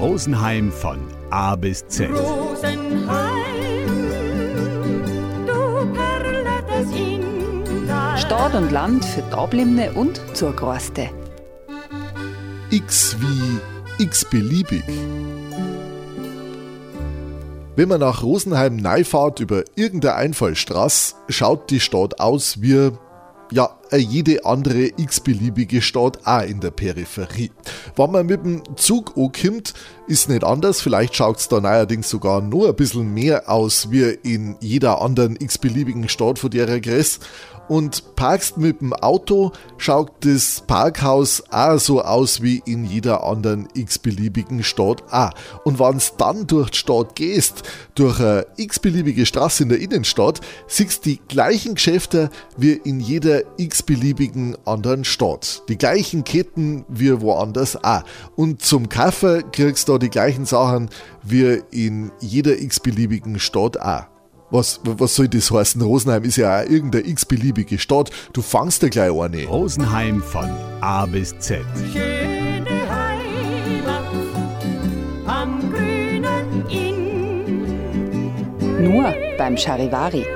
Rosenheim von A bis Z. Stadt und Land für Dablimne und Zurgroste. X wie x-beliebig. Wenn man nach Rosenheim neifahrt über irgendeine Einfallstraße, schaut die Stadt aus wie ja, jede andere x-beliebige Stadt auch in der Peripherie. Wenn man mit dem Zug ankommt, ist nicht anders. Vielleicht schaut es da neuerdings sogar nur ein bisschen mehr aus wie in jeder anderen x-beliebigen Stadt von der Größe und parkst mit dem Auto, schaut das Parkhaus auch so aus wie in jeder anderen x-beliebigen Stadt auch. Und wenn's dann durch die Stadt gehst, durch eine x-beliebige Straße in der Innenstadt, siehst die gleichen Geschäfte wie in jeder x-beliebigen anderen Stadt. Die gleichen Ketten wie woanders auch. Und zum Kaffee kriegst du da die gleichen Sachen wie in jeder x-beliebigen Stadt auch. Was, was soll das heißen? Rosenheim ist ja auch irgendeine x-beliebige Stadt. Du fangst dir gleich eine. Rosenheim von A bis Z. Schöne Heimat am grünen Inn. Nur beim Charivari.